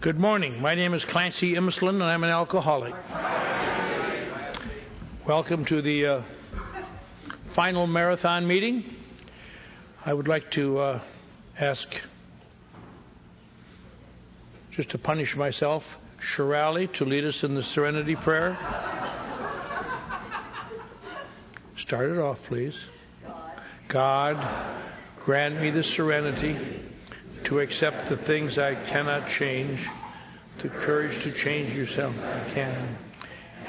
Good morning. My name is Clancy Imislund, and I'm an alcoholic. Welcome to the uh, final marathon meeting. I would like to uh, ask, just to punish myself, Shirley to lead us in the serenity prayer. Start it off, please. God, grant me the serenity to accept the things I cannot change, the courage to change yourself I can,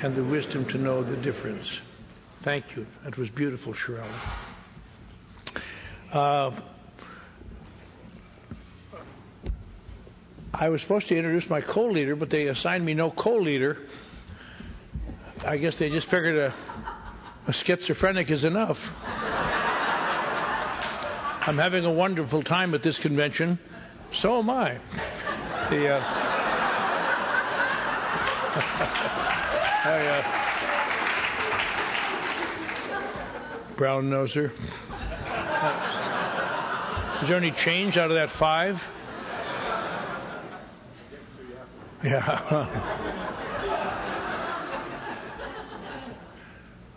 and the wisdom to know the difference. Thank you. That was beautiful, Shirley. Uh, I was supposed to introduce my co-leader, but they assigned me no co-leader. I guess they just figured a, a schizophrenic is enough. I'm having a wonderful time at this convention. So am I. The, uh, I, uh, brown noser. Is there any change out of that five? Yeah.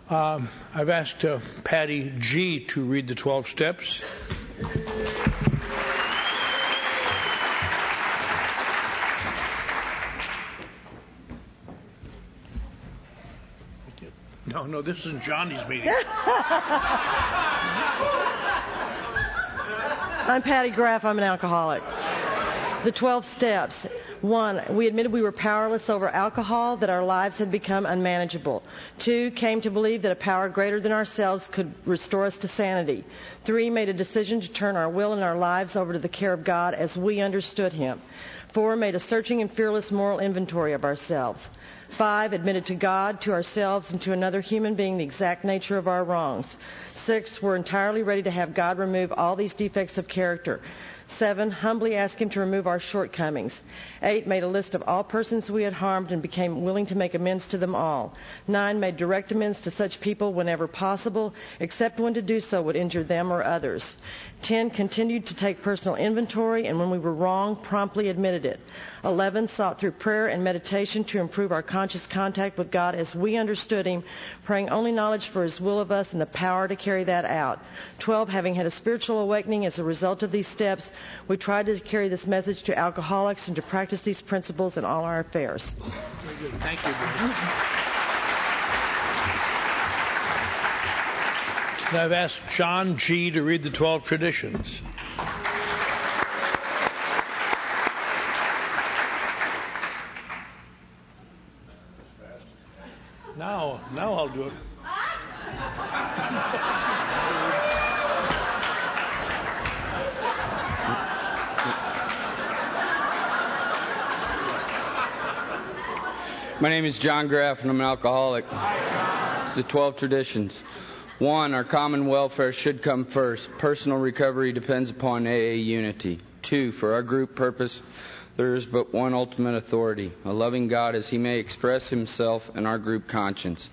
um, I've asked uh, Patty G to read the 12 steps. No, this isn't Johnny's meeting. I'm Patty Graff. I'm an alcoholic. The 12 steps. One, we admitted we were powerless over alcohol, that our lives had become unmanageable. Two, came to believe that a power greater than ourselves could restore us to sanity. Three, made a decision to turn our will and our lives over to the care of God as we understood Him. Four, made a searching and fearless moral inventory of ourselves. Five, admitted to God, to ourselves, and to another human being the exact nature of our wrongs. Six, we're entirely ready to have God remove all these defects of character. Seven, humbly asked him to remove our shortcomings. Eight, made a list of all persons we had harmed and became willing to make amends to them all. Nine, made direct amends to such people whenever possible, except when to do so would injure them or others. 10 continued to take personal inventory and when we were wrong promptly admitted it 11 sought through prayer and meditation to improve our conscious contact with god as we understood him praying only knowledge for his will of us and the power to carry that out 12 having had a spiritual awakening as a result of these steps we tried to carry this message to alcoholics and to practice these principles in all our affairs Very good. Thank you. Now I've asked John G. to read the 12 traditions. Now, now I'll do it. My name is John Graff, and I'm an alcoholic. The 12 traditions. One, our common welfare should come first. Personal recovery depends upon AA unity. Two, for our group purpose, there is but one ultimate authority, a loving God as he may express himself in our group conscience.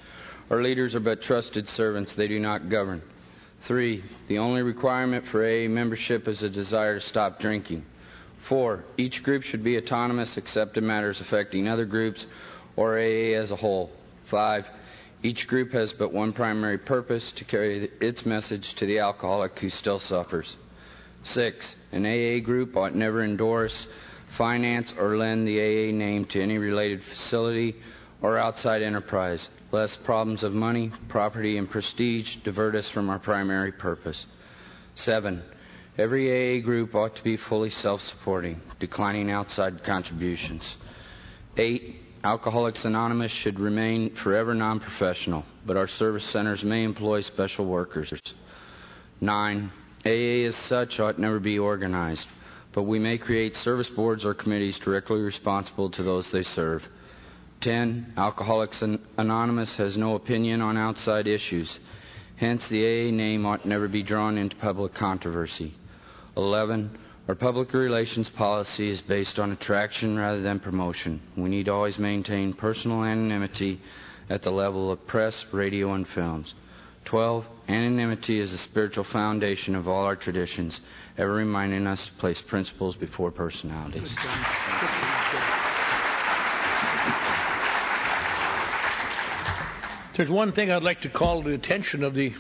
Our leaders are but trusted servants, they do not govern. Three, the only requirement for AA membership is a desire to stop drinking. Four, each group should be autonomous except in matters affecting other groups or AA as a whole. Five, each group has but one primary purpose to carry its message to the alcoholic who still suffers. Six, an AA group ought never endorse, finance, or lend the AA name to any related facility or outside enterprise, lest problems of money, property, and prestige divert us from our primary purpose. Seven, every AA group ought to be fully self supporting, declining outside contributions. Eight, Alcoholics Anonymous should remain forever non professional, but our service centers may employ special workers. 9. AA as such ought never be organized, but we may create service boards or committees directly responsible to those they serve. 10. Alcoholics Anonymous has no opinion on outside issues. Hence, the AA name ought never be drawn into public controversy. 11. Our public relations policy is based on attraction rather than promotion. We need to always maintain personal anonymity at the level of press, radio, and films. 12. Anonymity is the spiritual foundation of all our traditions, ever reminding us to place principles before personalities. There's one thing I'd like to call the attention of the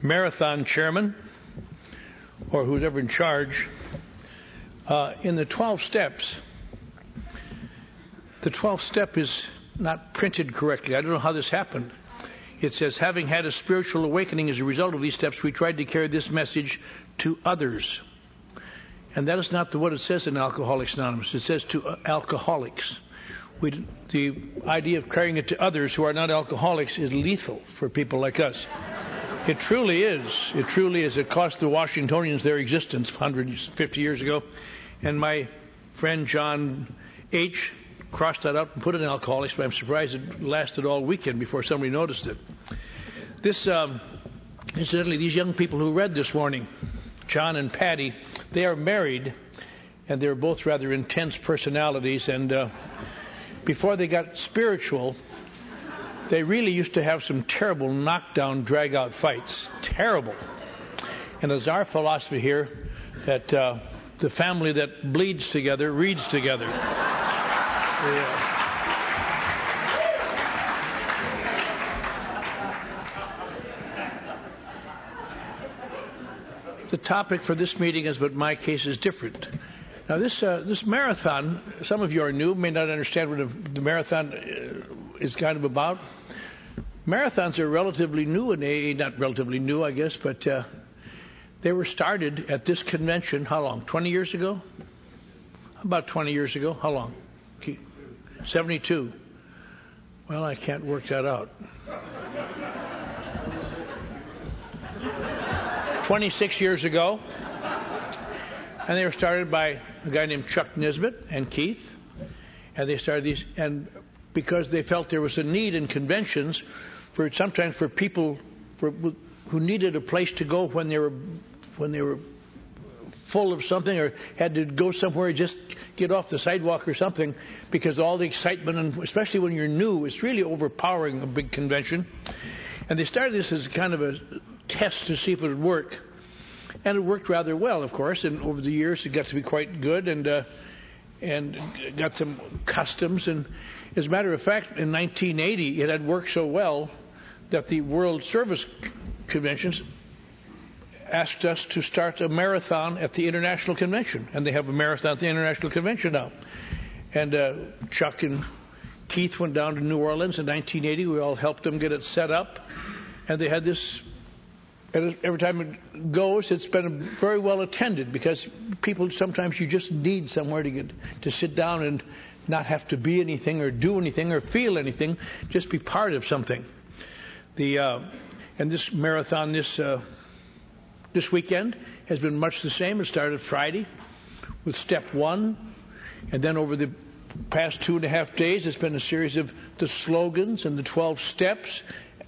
marathon chairman or who's ever in charge. Uh, in the 12 steps, the 12th step is not printed correctly. I don't know how this happened. It says, having had a spiritual awakening as a result of these steps, we tried to carry this message to others. And that is not the, what it says in Alcoholics Anonymous. It says to uh, alcoholics we, the idea of carrying it to others who are not alcoholics is lethal for people like us. It truly is. It truly is. It cost the Washingtonians their existence 150 years ago. And my friend John H. crossed that out and put it in alcoholics, but I'm surprised it lasted all weekend before somebody noticed it. This, um, incidentally, these young people who read this morning, John and Patty, they are married, and they're both rather intense personalities, and uh, before they got spiritual, they really used to have some terrible knockdown, drag out fights. Terrible. And it's our philosophy here that uh, the family that bleeds together reads together. Yeah. The topic for this meeting is, but my case is different. Now, this uh, this marathon, some of you are new, may not understand what the marathon uh, is kind of about. Marathons are relatively new in AA, not relatively new, I guess, but uh, they were started at this convention. How long? 20 years ago? About 20 years ago. How long? 72. Well, I can't work that out. 26 years ago. And they were started by a guy named Chuck Nisbet and Keith. And they started these, and because they felt there was a need in conventions for sometimes for people for, who needed a place to go when they were when they were full of something or had to go somewhere just get off the sidewalk or something because all the excitement and especially when you're new it's really overpowering a big convention and they started this as kind of a test to see if it would work and it worked rather well, of course. And over the years, it got to be quite good, and uh, and got some customs. And as a matter of fact, in 1980, it had worked so well that the World Service Conventions asked us to start a marathon at the International Convention, and they have a marathon at the International Convention now. And uh, Chuck and Keith went down to New Orleans in 1980. We all helped them get it set up, and they had this and every time it goes, it's been very well attended because people sometimes you just need somewhere to get to sit down and not have to be anything or do anything or feel anything, just be part of something. The uh, and this marathon this uh, this weekend has been much the same. It started Friday with step one, and then over the past two and a half days, it's been a series of the slogans and the 12 steps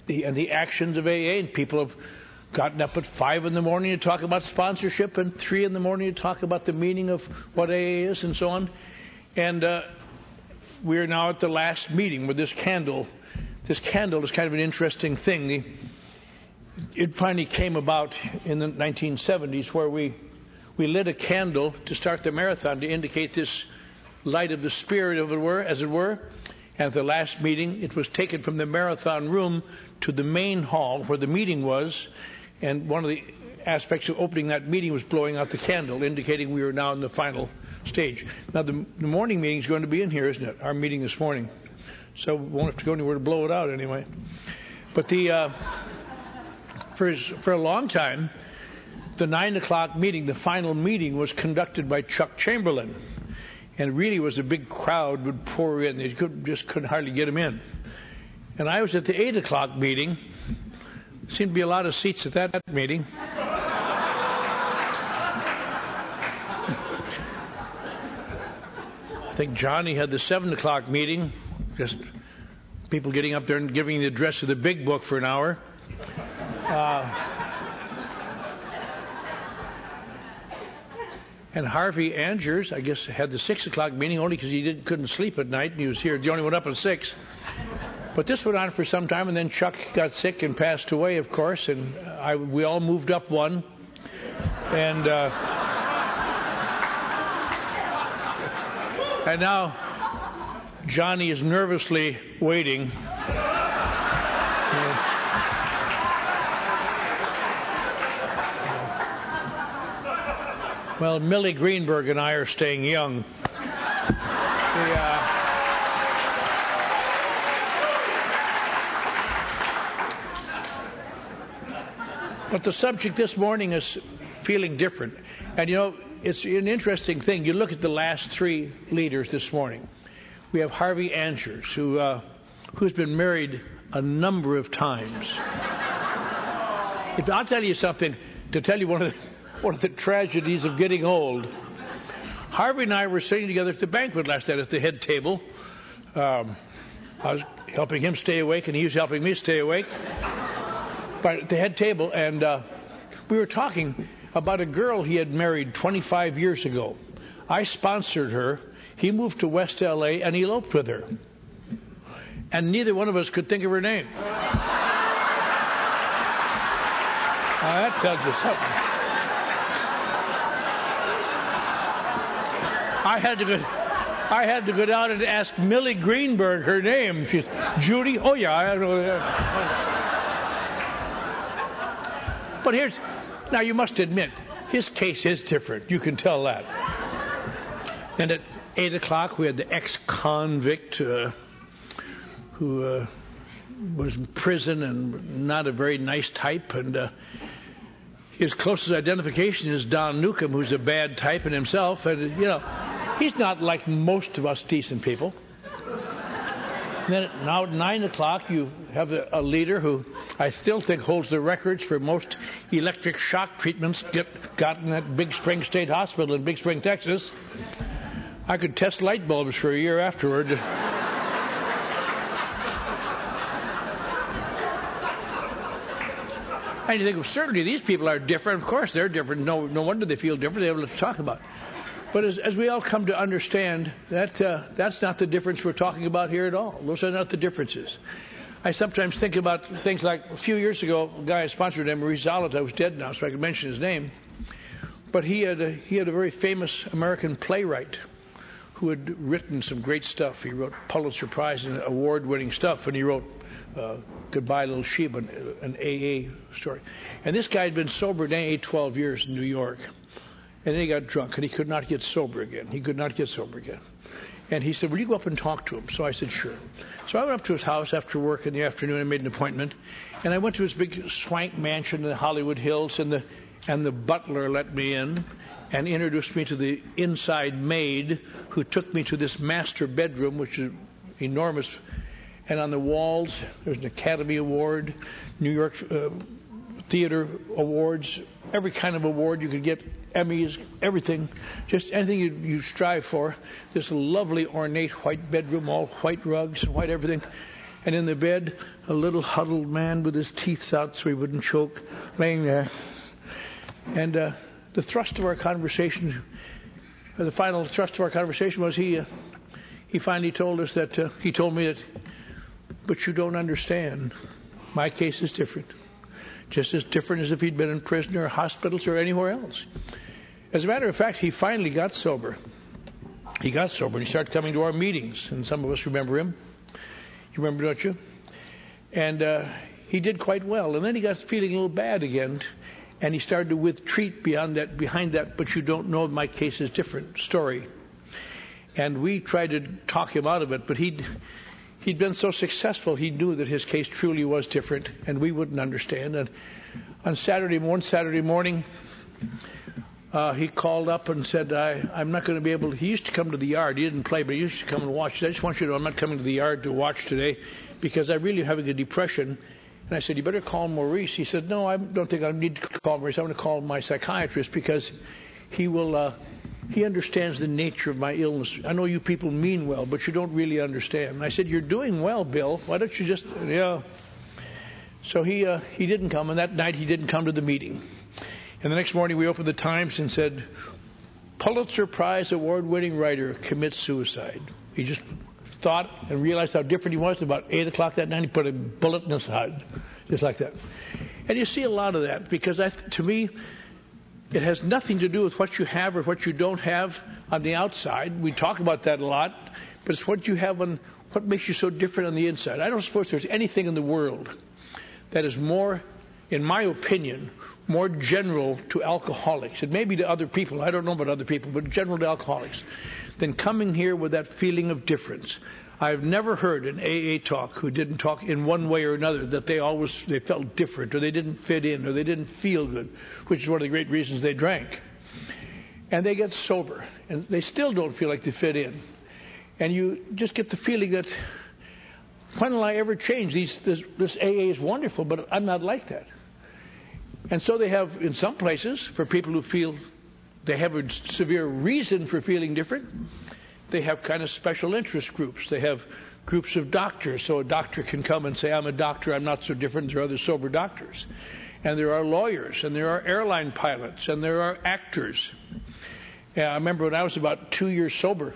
the, and the actions of AA, and people have gotten up at five in the morning to talk about sponsorship and three in the morning to talk about the meaning of what AA is and so on. And uh, we are now at the last meeting with this candle. This candle is kind of an interesting thing. It finally came about in the 1970s where we we lit a candle to start the marathon to indicate this light of the spirit, of it were, as it were. At the last meeting, it was taken from the marathon room to the main hall where the meeting was, and one of the aspects of opening that meeting was blowing out the candle, indicating we were now in the final stage. Now, the, the morning meeting is going to be in here, isn't it? Our meeting this morning. So we won't have to go anywhere to blow it out anyway. But the uh, for, for a long time, the 9 o'clock meeting, the final meeting, was conducted by Chuck Chamberlain. And really was a big crowd would pour in. They could, just couldn't hardly get them in. And I was at the 8 o'clock meeting, Seemed to be a lot of seats at that meeting. I think Johnny had the 7 o'clock meeting, just people getting up there and giving the address of the big book for an hour. Uh, and Harvey Angers, I guess, had the 6 o'clock meeting only because he couldn't sleep at night and he was here. The only one up at 6. But this went on for some time, and then Chuck got sick and passed away, of course, and I, we all moved up one. And uh, and now Johnny is nervously waiting. Well, Millie Greenberg and I are staying young. The, uh, but the subject this morning is feeling different. And you know, it's an interesting thing. You look at the last three leaders this morning. We have Harvey Anschers, who, uh, who's been married a number of times. If I'll tell you something, to tell you one of the one of the tragedies of getting old. Harvey and I were sitting together at the banquet last night at the head table. Um, I was helping him stay awake, and he was helping me stay awake. At the head table, and uh, we were talking about a girl he had married 25 years ago. I sponsored her. He moved to West LA and eloped with her. And neither one of us could think of her name. Now that tells you something. I had to go. I had to go down and ask Millie Greenberg her name. She's Judy. Oh yeah, I know. But here's now you must admit his case is different. You can tell that. And at eight o'clock we had the ex-convict uh, who uh, was in prison and not a very nice type and. Uh, his closest identification is Don Newcomb, who's a bad type in himself, and you know, He's not like most of us decent people. And then now at 9 o'clock, you have a, a, leader who I still think holds the records for most electric shock treatments get, gotten at Big Spring State Hospital in Big Spring, Texas. I could test light bulbs for a year afterward. And you think, well, certainly these people are different. Of course, they're different. No, no wonder they feel different. They're able to talk about. But as, as, we all come to understand, that uh, that's not the difference we're talking about here at all. Those are not the differences. I sometimes think about things like a few years ago, a guy I sponsored, Emery Zalata, who's dead now, so I can mention his name. But he had a, he had a very famous American playwright who had written some great stuff. He wrote Pulitzer Prize and award-winning stuff, and he wrote uh, Goodbye Little Sheep, an, an AA story. And this guy had been sober in AA 12 years in New York. And then he got drunk and he could not get sober again. He could not get sober again. And he said, Will you go up and talk to him? So I said, Sure. So I went up to his house after work in the afternoon and made an appointment. And I went to his big swank mansion in the Hollywood Hills, and the, and the butler let me in and introduced me to the inside maid who took me to this master bedroom, which is enormous. And on the walls, there's an Academy Award, New York uh, Theater Awards, every kind of award you could get Emmys, everything, just anything you, you strive for. This lovely ornate white bedroom, all white rugs and white everything. And in the bed, a little huddled man with his teeth out so he wouldn't choke, laying there. And uh, the thrust of our conversation, the final thrust of our conversation was he, uh, he finally told us that, uh, he told me that, but you don't understand. My case is different. Just as different as if he'd been in prison or hospitals or anywhere else. As a matter of fact, he finally got sober. He got sober and he started coming to our meetings, and some of us remember him. You remember, don't you? And uh, he did quite well. And then he got feeling a little bad again, and he started to retreat beyond that, behind that. But you don't know my case is different story. And we tried to talk him out of it, but he'd he'd been so successful, he knew that his case truly was different, and we wouldn't understand. And on Saturday, morning, Saturday morning, uh, he called up and said, I, I'm not going to be able to. He used to come to the yard. He didn't play, but he used to come and watch. I just want you to know I'm not coming to the yard to watch today because I'm really having a depression. And I said, You better call Maurice. He said, No, I don't think I need to call Maurice. I'm going to call my psychiatrist because he will. Uh, he understands the nature of my illness. I know you people mean well, but you don't really understand. And I said, You're doing well, Bill. Why don't you just. Yeah. So he, uh, he didn't come, and that night he didn't come to the meeting. And the next morning we opened the Times and said, Pulitzer Prize award winning writer commits suicide. He just thought and realized how different he was. About 8 o'clock that night, he put a bullet in his heart, just like that. And you see a lot of that because I, to me, it has nothing to do with what you have or what you don't have on the outside. We talk about that a lot, but it's what you have on what makes you so different on the inside. I don't suppose there's anything in the world that is more, in my opinion, more general to alcoholics. It may be to other people, I don't know about other people, but general to alcoholics, than coming here with that feeling of difference. I've never heard an AA talk who didn't talk in one way or another that they always they felt different or they didn't fit in or they didn't feel good, which is one of the great reasons they drank. And they get sober and they still don't feel like they fit in. And you just get the feeling that when will I ever change? These, this, this AA is wonderful, but I'm not like that. And so they have, in some places, for people who feel they have a severe reason for feeling different, they have kind of special interest groups. They have groups of doctors, so a doctor can come and say, I'm a doctor, I'm not so different. There are other sober doctors. And there are lawyers, and there are airline pilots, and there are actors. Yeah, I remember when I was about two years sober.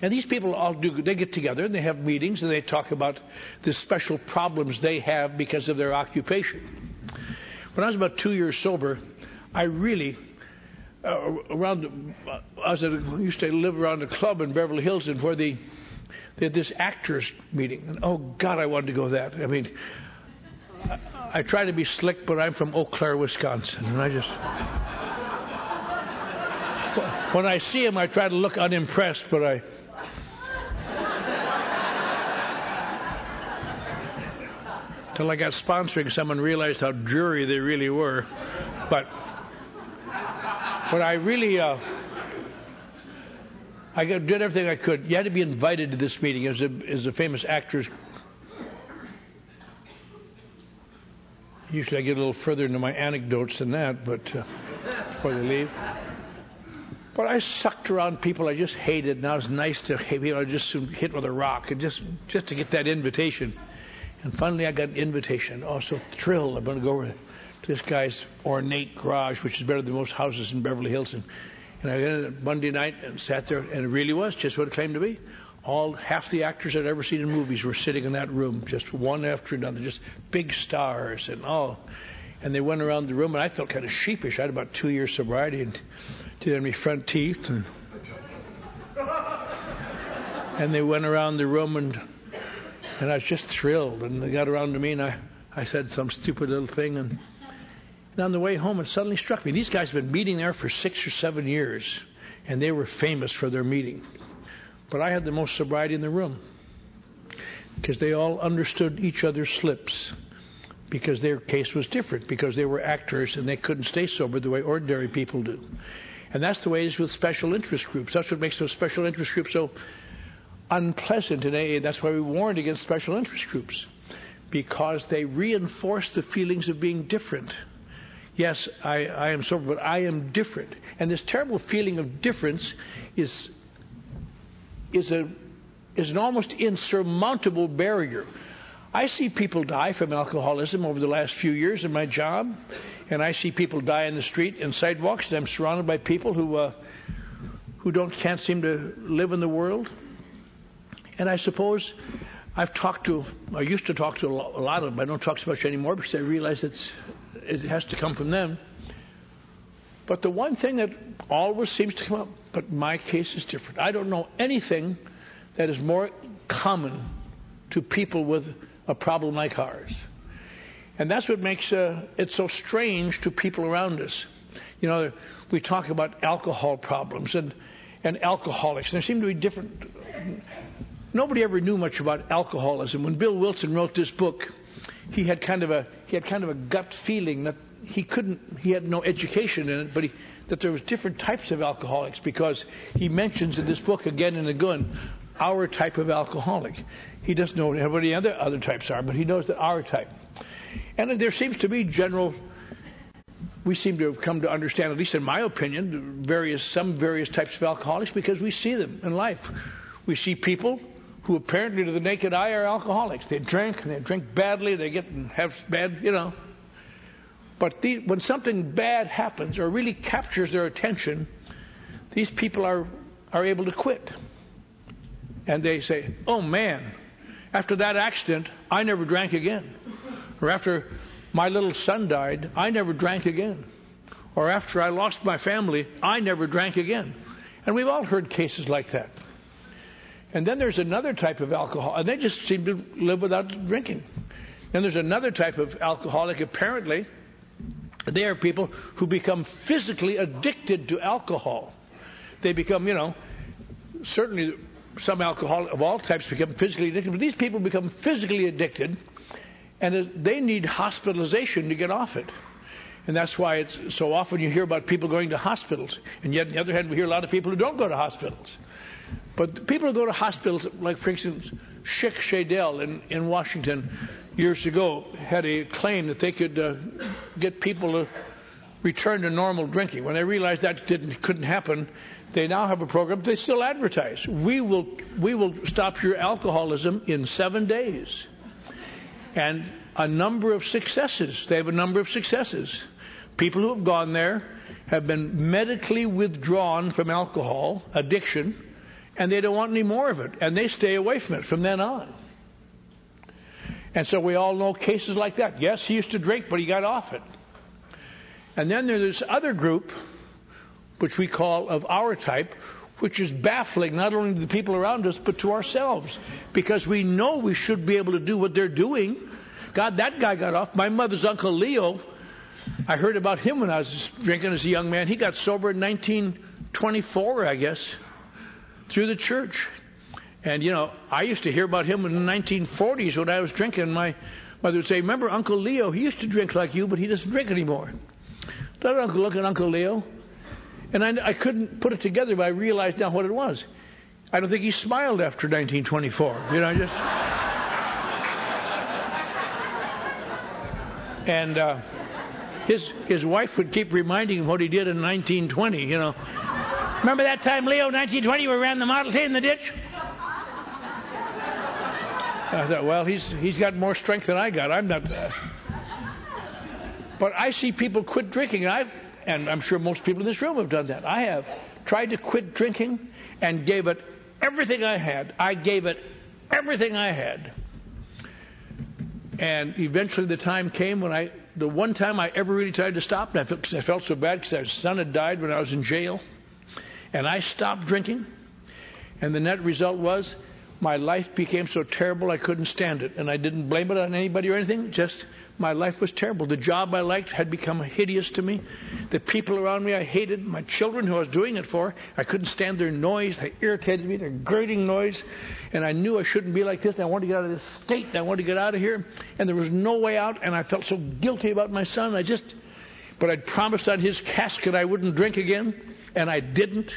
And these people all do, they get together and they have meetings and they talk about the special problems they have because of their occupation. When I was about two years sober, I really uh, around. Uh, I was at a, used to live around a club in Beverly Hills, and for the they had this actors meeting, and oh God, I wanted to go that. I mean, I, I try to be slick, but I'm from Eau Claire, Wisconsin, and I just. when I see him, I try to look unimpressed, but I. Till I got sponsoring, someone realized how dreary they really were. But but I really, uh, I did everything I could. You had to be invited to this meeting as a, as famous actors. Usually I get a little further into my anecdotes than that, but uh, before they leave. But I sucked around people I just hated, and I was nice to you know just hit with a rock, and just just to get that invitation. And finally, I got an invitation. Oh, so thrilled! I'm going to go over this guy's ornate garage, which is better than most houses in Beverly Hills. And, and I went in Monday night and sat there, and it really was just what it claimed to be. All half the actors I'd ever seen in movies were sitting in that room, just one after another, just big stars and all. And they went around the room, and I felt kind of sheepish. I had about two years sobriety and didn't have any front teeth. And, and they went around the room, and and I was just thrilled. And they got around to me, and I I said some stupid little thing, and and on the way home, it suddenly struck me these guys have been meeting there for six or seven years, and they were famous for their meeting. But I had the most sobriety in the room because they all understood each other's slips because their case was different because they were actors and they couldn't stay sober the way ordinary people do. And that's the way it is with special interest groups. That's what makes those special interest groups so unpleasant in AA. That's why we warned against special interest groups because they reinforce the feelings of being different. Yes, I, I am sober, but I am different. And this terrible feeling of difference is, is, a, is an almost insurmountable barrier. I see people die from alcoholism over the last few years in my job, and I see people die in the street and sidewalks, and I'm surrounded by people who, uh, who don't, can't seem to live in the world. And I suppose I've talked to, I used to talk to a lot of them. I don't talk so much anymore because I realize it's it has to come from them. But the one thing that always seems to come up, but my case is different. I don't know anything that is more common to people with a problem like ours. And that's what makes uh, it so strange to people around us. You know, we talk about alcohol problems and, and alcoholics. And there seem to be different. Nobody ever knew much about alcoholism. When Bill Wilson wrote this book, he had kind of a he had kind of a gut feeling that he couldn't he had no education in it, but he, that there was different types of alcoholics because he mentions in this book again and again our type of alcoholic. He doesn't know what any other other types are, but he knows that our type. And there seems to be general we seem to have come to understand, at least in my opinion, various some various types of alcoholics because we see them in life. We see people who apparently to the naked eye are alcoholics. They drink and they drink badly. They get and have bad, you know. But the, when something bad happens or really captures their attention, these people are are able to quit. And they say, "Oh man, after that accident, I never drank again." Or after my little son died, I never drank again. Or after I lost my family, I never drank again. And we've all heard cases like that. And then there's another type of alcohol, and they just seem to live without drinking. Then there's another type of alcoholic, apparently. They are people who become physically addicted to alcohol. They become, you know, certainly some alcohol of all types become physically addicted, but these people become physically addicted, and they need hospitalization to get off it. And that's why it's so often you hear about people going to hospitals, and yet on the other hand, we hear a lot of people who don't go to hospitals. But people who go to hospitals, like for instance, Schick Shadel in, in Washington years ago had a claim that they could uh, get people to return to normal drinking. When they realized that didn't couldn't happen, they now have a program. They still advertise. We will we will stop your alcoholism in seven days, and a number of successes. They have a number of successes. People who have gone there have been medically withdrawn from alcohol addiction, and they don't want any more of it, and they stay away from it from then on. And so we all know cases like that. Yes, he used to drink, but he got off it. And then there's this other group, which we call of our type, which is baffling not only to the people around us, but to ourselves. Because we know we should be able to do what they're doing. God, that guy got off. My mother's uncle Leo, I heard about him when I was drinking as a young man. He got sober in 1924, I guess, through the church. And, you know, I used to hear about him in the 1940s when I was drinking. My mother would say, Remember Uncle Leo? He used to drink like you, but he doesn't drink anymore. That uncle look at Uncle Leo. And I, I couldn't put it together, but I realized now what it was. I don't think he smiled after 1924. You know, just. and uh, his his wife would keep reminding him what he did in 1920. You know, remember that time, Leo, 1920, we ran the Model T in the ditch. I thought, well, he's he's got more strength than I got. I'm not. Uh... But I see people quit drinking, I and I'm sure most people in this room have done that. I have tried to quit drinking and gave it everything I had. I gave it everything I had. And eventually the time came when I, the one time I ever really tried to stop, and I felt, I felt so bad because my son had died when I was in jail, and I stopped drinking, and the net result was my life became so terrible I couldn't stand it. And I didn't blame it on anybody or anything, just my life was terrible. The job I liked had become hideous to me. The people around me I hated. My children who I was doing it for, I couldn't stand their noise. They irritated me, their grating noise. And I knew I shouldn't be like this. I wanted to get out of this state. I wanted to get out of here. And there was no way out. And I felt so guilty about my son. I just, but I'd promised on his casket I wouldn't drink again. And I didn't.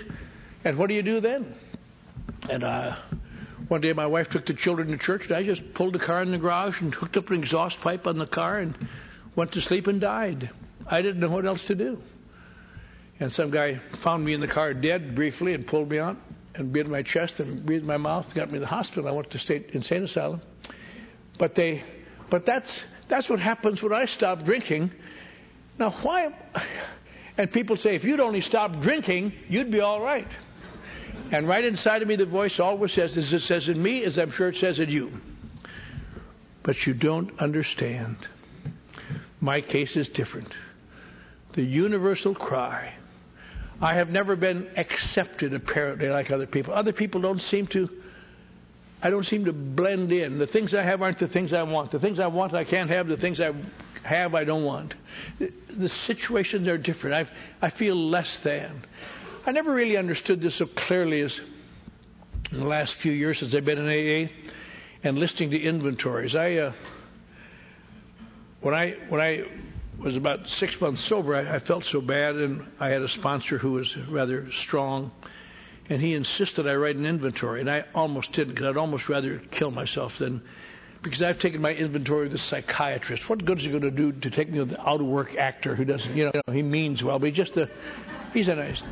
And what do you do then? And, uh, one day my wife took the children to church and I just pulled the car in the garage and hooked up an exhaust pipe on the car and went to sleep and died. I didn't know what else to do. And some guy found me in the car dead briefly and pulled me out and breathed my chest and breathed my mouth, got me to the hospital. I went to state insane asylum. But they, but that's, that's what happens when I stop drinking. Now why, and people say, if you'd only stop drinking, you'd be all right. And right inside of me, the voice always says, as it says in me, as I'm sure it says in you. But you don't understand. My case is different. The universal cry. I have never been accepted apparently like other people. Other people don't seem to, I don't seem to blend in. The things I have aren't the things I want. The things I want I can't have. The things I have I don't want. The, the situations are different. I, I feel less than. I never really understood this so clearly as in the last few years since I've been in AA and listening to inventories. I uh, when I when I was about six months sober, I, I felt so bad, and I had a sponsor who was rather strong, and he insisted I write an inventory, and I almost didn't because I'd almost rather kill myself than because I've taken my inventory of the psychiatrist. What good is he going to do to take me with the out of work actor who doesn't, you know, he means well, but he's just a, he's a nice.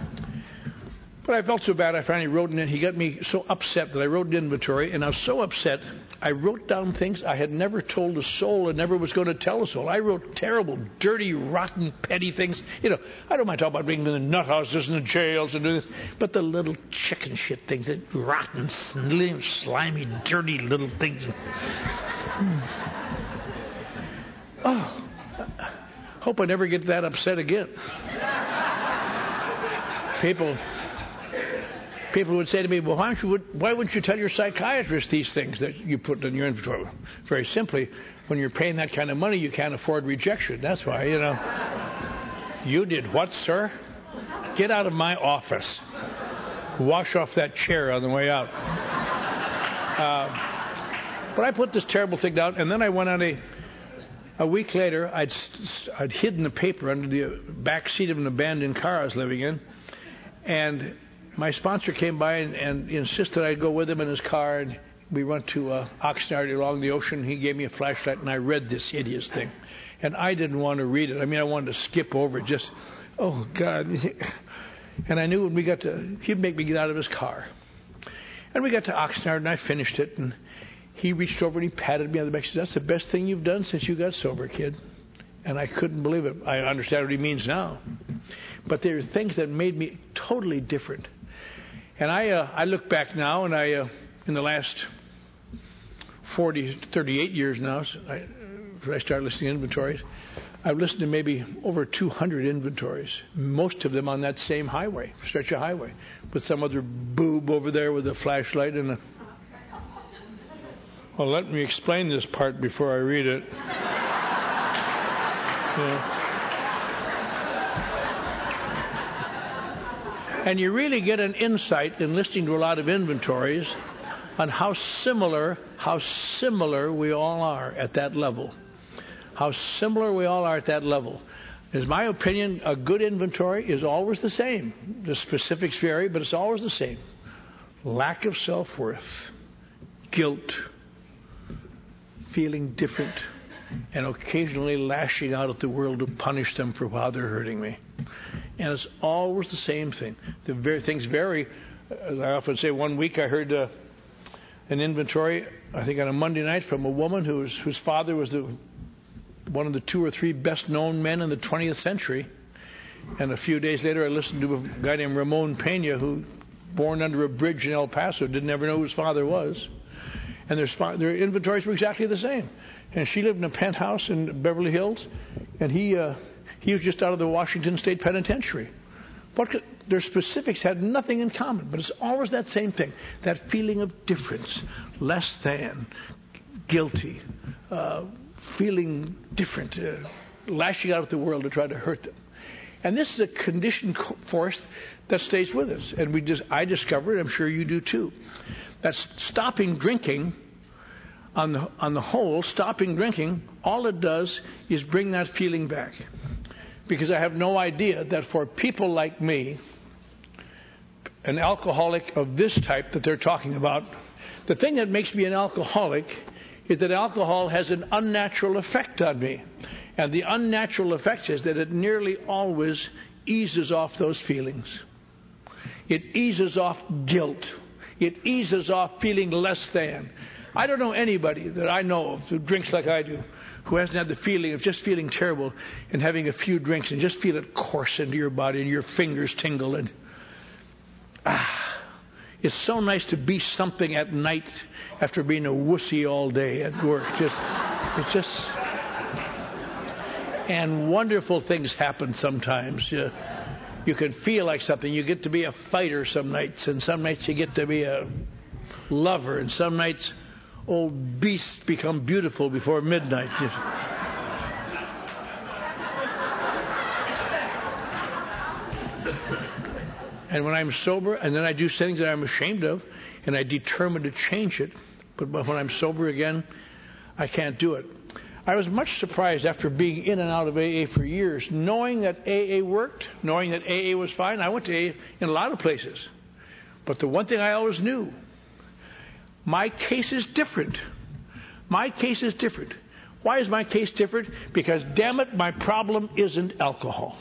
But I felt so bad, I finally wrote in. It. He got me so upset that I wrote an inventory, and I was so upset, I wrote down things I had never told a soul and never was going to tell a soul. I wrote terrible, dirty, rotten, petty things. You know, I don't mind talking about being in the nut houses and the jails and doing this, but the little chicken shit things, the rotten, slim, slimy, dirty little things. Oh, hope I never get that upset again. People people would say to me, well, why, you, why wouldn't you tell your psychiatrist these things that you put in your inventory? Very simply, when you're paying that kind of money, you can't afford rejection. That's why, you know. You did what, sir? Get out of my office. Wash off that chair on the way out. Uh, but I put this terrible thing down, and then I went on a. A week later, I'd, I'd hidden the paper under the back seat of an abandoned car I was living in, and my sponsor came by and, and insisted I'd go with him in his car, and we went to uh, Oxnard along the ocean. He gave me a flashlight, and I read this hideous thing, and I didn't want to read it. I mean, I wanted to skip over it. Just, oh God! And I knew when we got to, he'd make me get out of his car, and we got to Oxnard, and I finished it, and he reached over and he patted me on the back. He said, "That's the best thing you've done since you got sober, kid." And I couldn't believe it. I understand what he means now, but there are things that made me totally different. And I, uh, I look back now, and I, uh, in the last 40, 38 years now, I, I started listening to inventories. I've listened to maybe over 200 inventories, most of them on that same highway, stretch of highway, with some other boob over there with a flashlight and a well, let me explain this part before I read it. Yeah. And you really get an insight in listening to a lot of inventories on how similar, how similar we all are at that level. How similar we all are at that level. Is my opinion, a good inventory is always the same. The specifics vary, but it's always the same. Lack of self worth, guilt, feeling different, and occasionally lashing out at the world to punish them for how they're hurting me. And it's always the same thing. The very, things vary. As I often say, one week I heard uh, an inventory, I think on a Monday night, from a woman whose whose father was the one of the two or three best known men in the 20th century. And a few days later, I listened to a guy named Ramon Pena, who, born under a bridge in El Paso, didn't ever know who his father was and their, their inventories were exactly the same. And she lived in a penthouse in Beverly Hills, and he uh, he was just out of the Washington State Penitentiary. What their specifics had nothing in common, but it's always that same thing: that feeling of difference, less than, guilty, uh, feeling different, uh, lashing out at the world to try to hurt them. And this is a conditioned force that stays with us. And we just, I discovered, I'm sure you do too, that stopping drinking, on the, on the whole, stopping drinking, all it does is bring that feeling back. Because I have no idea that for people like me, an alcoholic of this type that they're talking about, the thing that makes me an alcoholic is that alcohol has an unnatural effect on me. And the unnatural effect is that it nearly always eases off those feelings. It eases off guilt. It eases off feeling less than. I don't know anybody that I know of who drinks like I do who hasn't had the feeling of just feeling terrible and having a few drinks and just feel it course into your body and your fingers tingle and ah, it's so nice to be something at night after being a wussy all day at work. Just it's just and wonderful things happen sometimes. You, you can feel like something. You get to be a fighter some nights, and some nights you get to be a lover, and some nights old beasts become beautiful before midnight. and when I'm sober, and then I do things that I'm ashamed of, and I determine to change it, but when I'm sober again, I can't do it. I was much surprised after being in and out of AA for years, knowing that AA worked, knowing that AA was fine. I went to AA in a lot of places. But the one thing I always knew my case is different. My case is different. Why is my case different? Because, damn it, my problem isn't alcohol.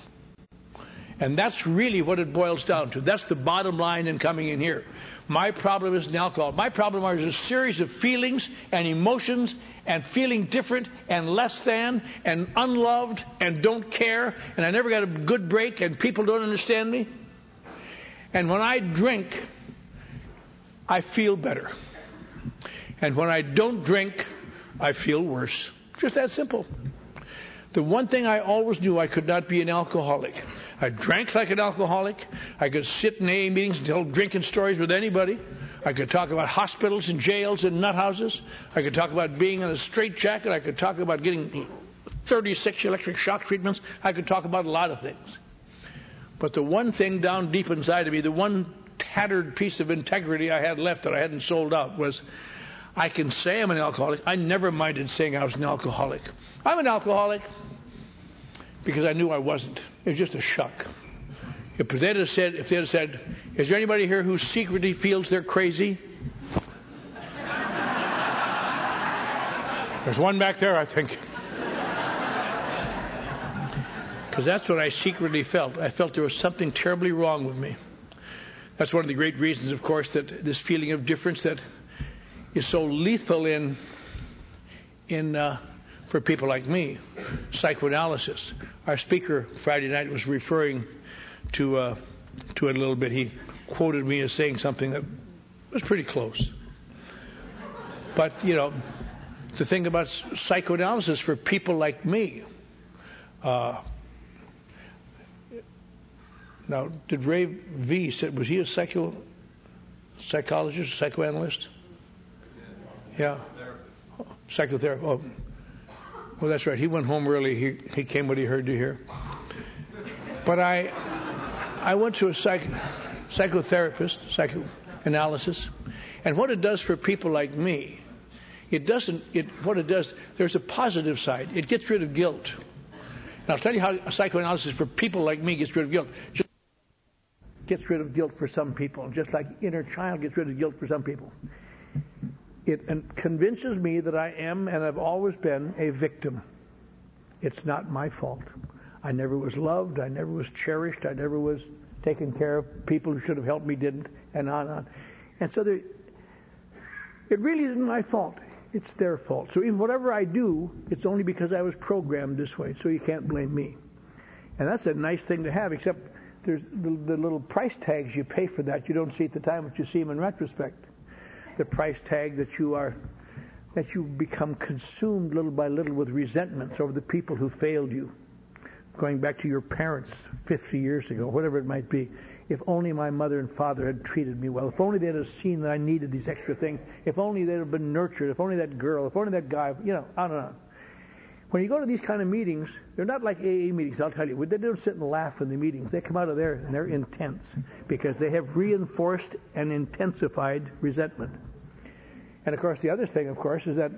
And that's really what it boils down to. That's the bottom line in coming in here. My problem isn't alcohol. My problem is a series of feelings and emotions and feeling different and less than and unloved and don't care and I never got a good break and people don't understand me. And when I drink, I feel better. And when I don't drink, I feel worse. Just that simple. The one thing I always knew I could not be an alcoholic. I drank like an alcoholic. I could sit in AA meetings and tell drinking stories with anybody. I could talk about hospitals and jails and nut houses. I could talk about being in a straitjacket. I could talk about getting 36 electric shock treatments. I could talk about a lot of things. But the one thing down deep inside of me, the one tattered piece of integrity I had left that I hadn't sold out was I can say I'm an alcoholic. I never minded saying I was an alcoholic. I'm an alcoholic because I knew I wasn't. It was just a shuck. If they'd have said, if they'd have said, is there anybody here who secretly feels they're crazy? There's one back there, I think. Because that's what I secretly felt. I felt there was something terribly wrong with me. That's one of the great reasons, of course, that this feeling of difference that is so lethal in in uh, for people like me, psychoanalysis. Our speaker Friday night was referring to uh, to it a little bit. He quoted me as saying something that was pretty close. But you know, the thing about psychoanalysis for people like me. Uh, now, did Ray V said was he a psycho psychologist, psychoanalyst? Yeah. psychotherapist. Oh. Well, that's right. He went home early. He, he came what he heard to hear. But I, I went to a psych, psychotherapist, psychoanalysis, and what it does for people like me, it doesn't. It what it does. There's a positive side. It gets rid of guilt. And I'll tell you how psychoanalysis for people like me gets rid of guilt. Gets rid of guilt for some people, just like inner child gets rid of guilt for some people it convinces me that I am and have always been a victim. It's not my fault. I never was loved. I never was cherished. I never was taken care of. People who should have helped me didn't, and on and on. And so there, it really isn't my fault. It's their fault. So even whatever I do, it's only because I was programmed this way. So you can't blame me. And that's a nice thing to have, except there's the, the little price tags you pay for that. You don't see at the time, but you see them in retrospect the price tag that you are that you become consumed little by little with resentments over the people who failed you. Going back to your parents 50 years ago, whatever it might be. If only my mother and father had treated me well. If only they'd have seen that I needed these extra things. If only they'd have been nurtured. If only that girl. If only that guy. You know, on and on. When you go to these kind of meetings, they're not like AA meetings, I'll tell you. They don't sit and laugh in the meetings. They come out of there and they're intense because they have reinforced and intensified resentment. And of course, the other thing, of course, is that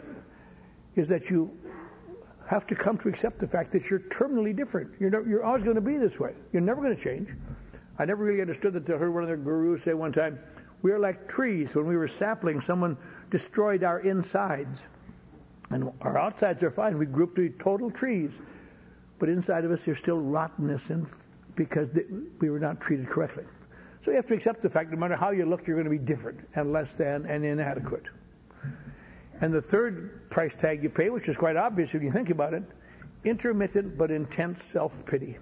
is that you have to come to accept the fact that you're terminally different. You're, you're always going to be this way. You're never going to change. I never really understood that. I heard one of their gurus say one time, "We are like trees. When we were saplings, someone destroyed our insides, and our outsides are fine. We grew up to be total trees, but inside of us there's still rottenness, and because we were not treated correctly. So you have to accept the fact, no matter how you look, you're going to be different and less than and inadequate." And the third price tag you pay, which is quite obvious if you think about it, intermittent but intense self-pity.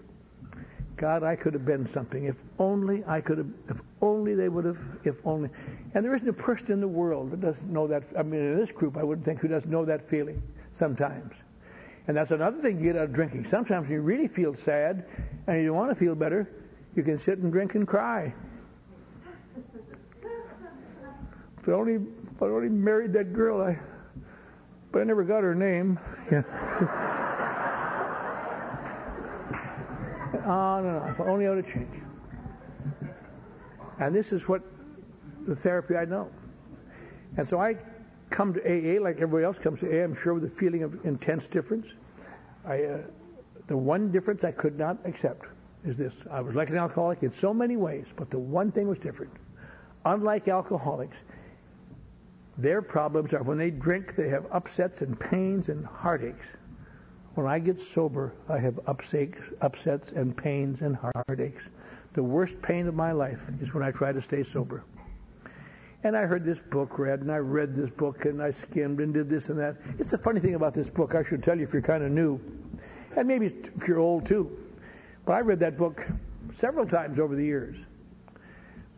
God, I could have been something. If only I could have, if only they would have, if only. And there isn't a person in the world that doesn't know that. I mean, in this group, I wouldn't think who doesn't know that feeling sometimes. And that's another thing you get out of drinking. Sometimes you really feel sad and you want to feel better, you can sit and drink and cry. If I only if I only married that girl, I, but I never got her name. Yeah. oh, no, no. If I only ought to change. And this is what the therapy I know. And so I come to AA like everybody else comes to AA, I'm sure with a feeling of intense difference. I, uh, the one difference I could not accept is this. I was like an alcoholic in so many ways, but the one thing was different. Unlike alcoholics, their problems are when they drink, they have upsets and pains and heartaches. When I get sober, I have upsets and pains and heartaches. The worst pain of my life is when I try to stay sober. And I heard this book read, and I read this book, and I skimmed and did this and that. It's the funny thing about this book, I should tell you if you're kind of new, and maybe if you're old too. But I read that book several times over the years.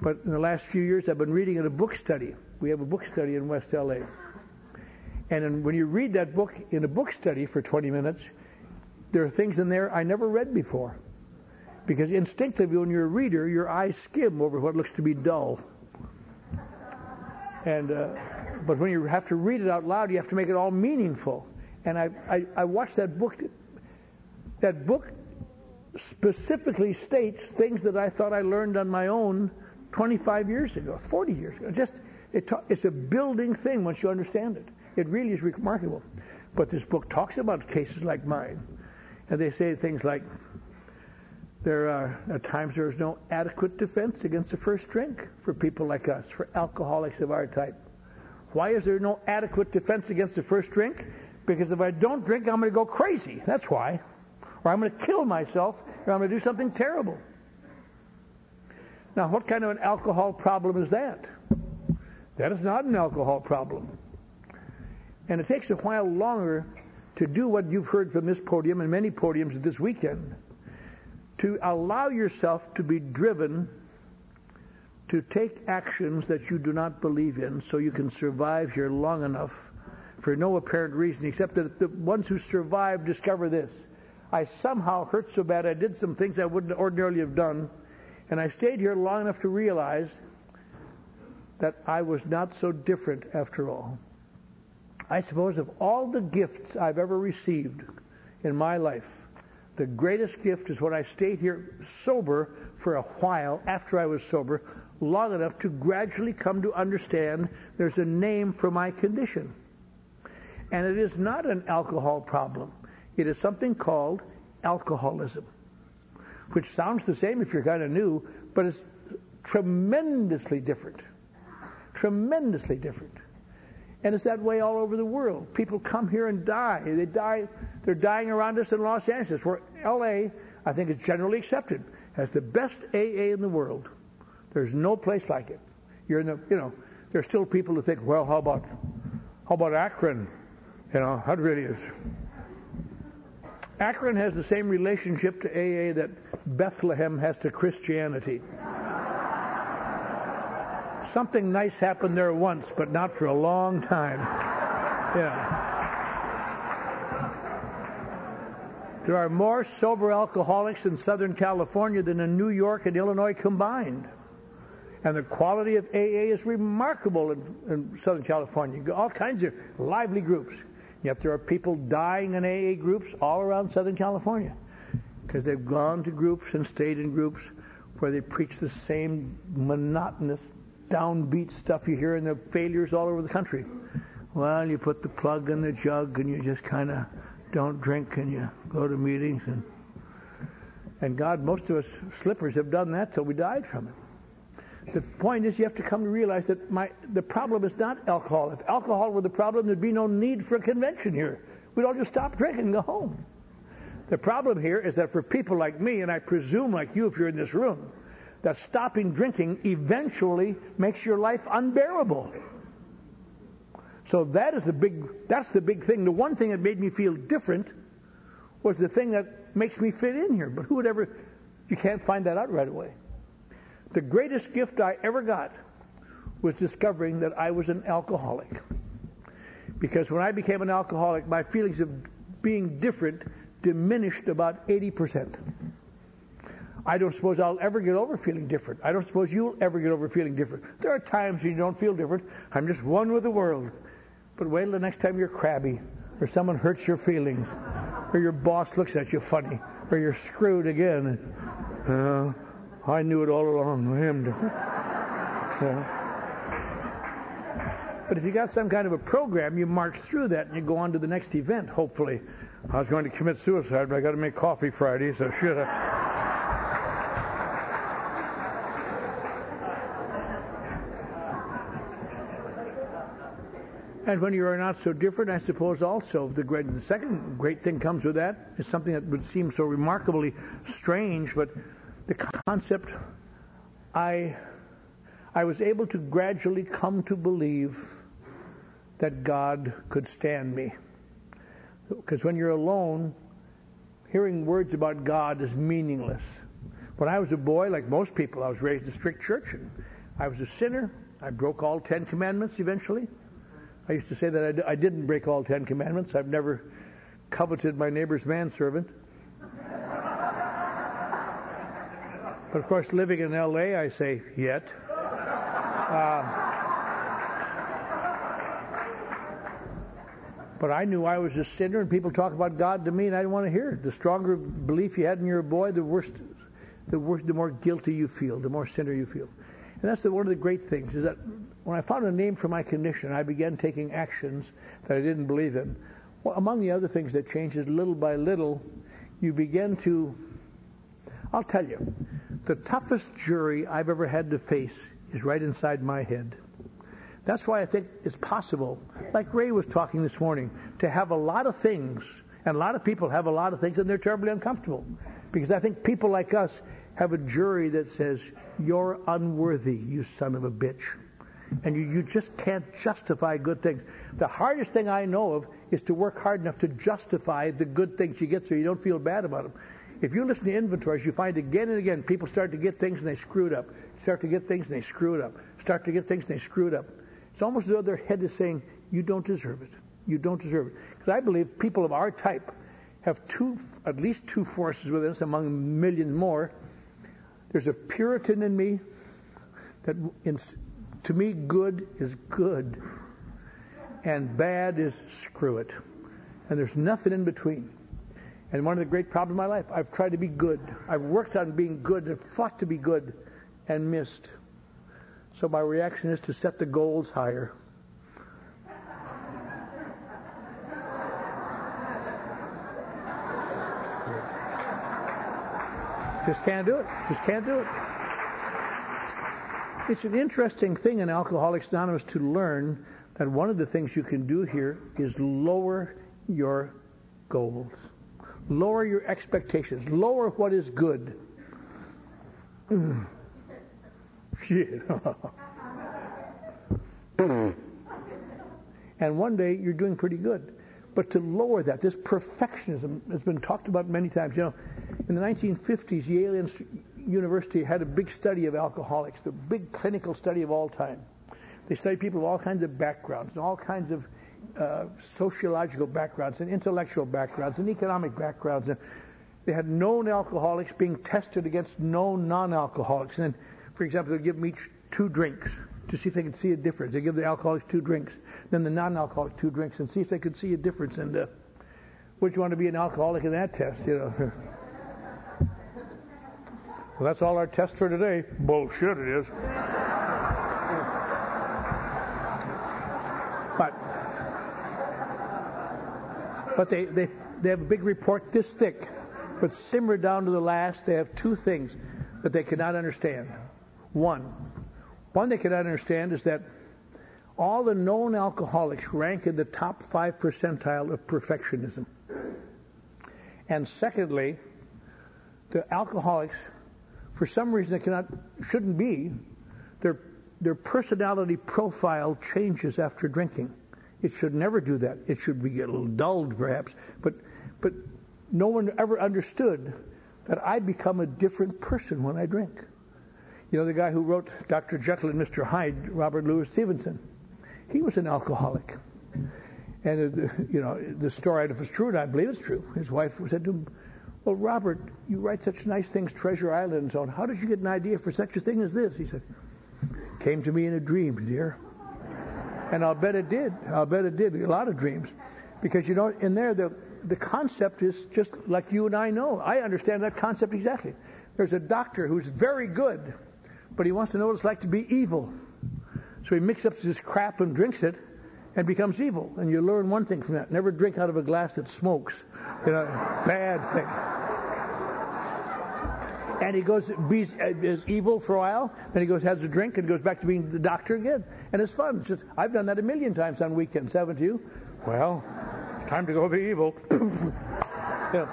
But in the last few years, I've been reading it a book study. We have a book study in West LA. And when you read that book in a book study for 20 minutes, there are things in there I never read before. Because instinctively, when you're a reader, your eyes skim over what looks to be dull. And uh, but when you have to read it out loud, you have to make it all meaningful. And I, I, I watched that book. That book specifically states things that I thought I learned on my own 25 years ago, 40 years ago. Just it ta- it's a building thing once you understand it. It really is remarkable. But this book talks about cases like mine, and they say things like there are at times there is no adequate defense against the first drink for people like us, for alcoholics of our type. Why is there no adequate defense against the first drink? Because if I don't drink, I'm going to go crazy. That's why. Or I'm going to kill myself, or I'm going to do something terrible. Now, what kind of an alcohol problem is that? That is not an alcohol problem. And it takes a while longer to do what you've heard from this podium and many podiums this weekend to allow yourself to be driven to take actions that you do not believe in so you can survive here long enough for no apparent reason except that the ones who survive discover this. I somehow hurt so bad I did some things I wouldn't ordinarily have done, and I stayed here long enough to realize that I was not so different after all. I suppose of all the gifts I've ever received in my life, the greatest gift is when I stayed here sober for a while after I was sober, long enough to gradually come to understand there's a name for my condition. And it is not an alcohol problem. It is something called alcoholism, which sounds the same if you're kind of new, but it's tremendously different. Tremendously different. And it's that way all over the world. People come here and die. They die. They're dying around us in Los Angeles, where L.A. I think is generally accepted as the best AA in the world. There's no place like it. You're in the, you know, still people who think, well, how about, how about Akron? You know, that really is. Akron has the same relationship to AA that Bethlehem has to Christianity. Something nice happened there once, but not for a long time. Yeah. There are more sober alcoholics in Southern California than in New York and Illinois combined. And the quality of AA is remarkable in, in Southern California. All kinds of lively groups. Yet there are people dying in AA groups all around Southern California because they've gone to groups and stayed in groups where they preach the same monotonous, downbeat stuff you hear in the failures all over the country. Well, you put the plug in the jug and you just kind of don't drink and you go to meetings and and God, most of us slippers have done that till we died from it. The point is, you have to come to realize that my the problem is not alcohol. If alcohol were the problem, there'd be no need for a convention here. We'd all just stop drinking and go home. The problem here is that for people like me, and I presume like you if you're in this room, that stopping drinking eventually makes your life unbearable. So that is the big that's the big thing. The one thing that made me feel different was the thing that makes me fit in here. But who would ever you can't find that out right away. The greatest gift I ever got was discovering that I was an alcoholic. Because when I became an alcoholic, my feelings of being different diminished about 80%. I don't suppose I'll ever get over feeling different. I don't suppose you'll ever get over feeling different. There are times when you don't feel different. I'm just one with the world. But wait till the next time you're crabby, or someone hurts your feelings, or your boss looks at you funny, or you're screwed again. Uh, I knew it all along. I am different. But if you got some kind of a program, you march through that and you go on to the next event, hopefully. I was going to commit suicide, but I got to make coffee Friday, so should I? And when you are not so different, I suppose also the great, the second great thing comes with that is something that would seem so remarkably strange, but the concept I I was able to gradually come to believe that God could stand me. Because when you're alone, hearing words about God is meaningless. When I was a boy, like most people, I was raised in a strict church, and I was a sinner. I broke all Ten Commandments eventually. I used to say that I, didn't break all Ten Commandments. I've never coveted my neighbor's manservant. But of course, living in L.A., I say yet. Uh, But I knew I was a sinner, and people talk about God to me, and I didn't want to hear it. The stronger belief you had in your boy, the worse, the worse, the more guilty you feel, the more sinner you feel. And that's the, one of the great things is that when I found a name for my condition, I began taking actions that I didn't believe in. Well, among the other things that changes little by little, you begin to. I'll tell you, the toughest jury I've ever had to face is right inside my head. That's why I think it's possible, like Ray was talking this morning, to have a lot of things, and a lot of people have a lot of things, and they're terribly uncomfortable. Because I think people like us have a jury that says, You're unworthy, you son of a bitch. And you, you just can't justify good things. The hardest thing I know of is to work hard enough to justify the good things you get so you don't feel bad about them. If you listen to inventories, you find again and again people start to get things and they screw it up. Start to get things and they screw it up. Start to get things and they screw it up. It's almost as though their head is saying, You don't deserve it. You don't deserve it. Because I believe people of our type have two, at least two forces within us, among millions more. There's a Puritan in me that, in, to me, good is good, and bad is screw it. And there's nothing in between. And one of the great problems in my life, I've tried to be good. I've worked on being good and fought to be good and missed. So my reaction is to set the goals higher. Just can't do it. Just can't do it. It's an interesting thing in Alcoholics Anonymous to learn that one of the things you can do here is lower your goals, lower your expectations, lower what is good. Shit. and one day you're doing pretty good. But to lower that, this perfectionism has been talked about many times. You know, in the 1950s, Yale University had a big study of alcoholics, the big clinical study of all time. They studied people of all kinds of backgrounds and all kinds of uh, sociological backgrounds and intellectual backgrounds and economic backgrounds. And they had known alcoholics being tested against known non-alcoholics. And then for example, they'll give them each two drinks to see if they can see a difference. They give the alcoholics two drinks, then the non-alcoholic two drinks, and see if they could see a difference. And uh, would you want to be an alcoholic in that test? You know. well, that's all our test for today. Bullshit, it is. but but they, they they have a big report this thick, but simmered down to the last. They have two things that they cannot understand. One. One they cannot understand is that all the known alcoholics rank in the top five percentile of perfectionism. And secondly, the alcoholics, for some reason they cannot, shouldn't be, their, their personality profile changes after drinking. It should never do that. It should be a little dulled perhaps, but, but no one ever understood that I become a different person when I drink. You know, the guy who wrote Dr. Jekyll and Mr. Hyde, Robert Louis Stevenson, he was an alcoholic. And, uh, you know, the story, if it's true, and I believe it's true, his wife said to him, Well, Robert, you write such nice things, Treasure Island and so on. How did you get an idea for such a thing as this? He said, Came to me in a dream, dear. And I'll bet it did. I'll bet it did. A lot of dreams. Because, you know, in there, the, the concept is just like you and I know. I understand that concept exactly. There's a doctor who's very good but he wants to know what it's like to be evil. So he mixes up this crap and drinks it and becomes evil. And you learn one thing from that. Never drink out of a glass that smokes. You know, bad thing. And he goes, be, uh, is evil for a while. Then he goes, has a drink, and goes back to being the doctor again. And it's fun. It's just, I've done that a million times on weekends, haven't you? Well, it's time to go be evil. you know.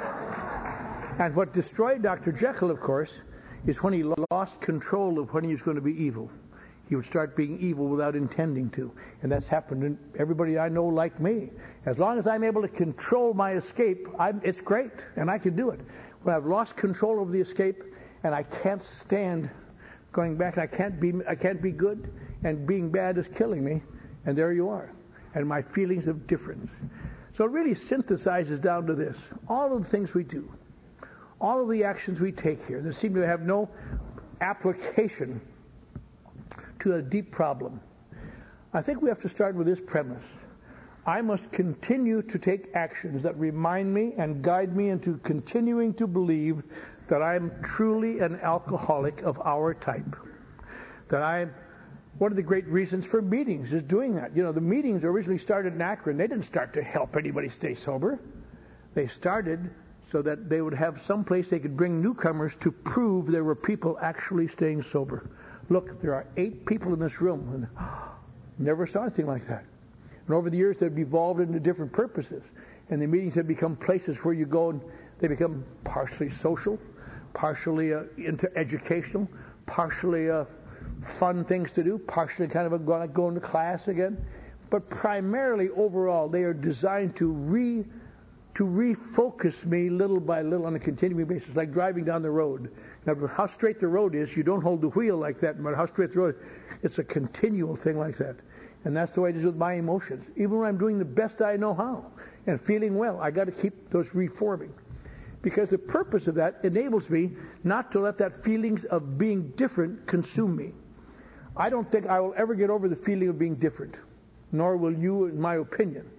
And what destroyed Dr. Jekyll, of course, is when he lost control of when he was going to be evil. He would start being evil without intending to. And that's happened to everybody I know like me. As long as I'm able to control my escape, I'm, it's great, and I can do it. When I've lost control of the escape and I can't stand going back, I can't be, I can't be good, and being bad is killing me, and there you are. And my feelings of difference. So it really synthesizes down to this. All of the things we do, all of the actions we take here that seem to have no application to a deep problem. I think we have to start with this premise. I must continue to take actions that remind me and guide me into continuing to believe that I'm truly an alcoholic of our type. That I'm one of the great reasons for meetings is doing that. You know, the meetings originally started in Akron. They didn't start to help anybody stay sober. They started so that they would have some place they could bring newcomers to prove there were people actually staying sober. Look, there are eight people in this room, and never saw anything like that. And over the years, they've evolved into different purposes. And the meetings have become places where you go and they become partially social, partially uh, into educational, partially uh, fun things to do, partially kind of a, going to class again. But primarily, overall, they are designed to re to refocus me little by little on a continuing basis, like driving down the road. Now, how straight the road is, you don't hold the wheel like that, no matter how straight the road, it's a continual thing like that. And that's the way it is with my emotions. Even when I'm doing the best I know how and feeling well, I got to keep those reforming. Because the purpose of that enables me not to let that feelings of being different consume me. I don't think I will ever get over the feeling of being different, nor will you, in my opinion.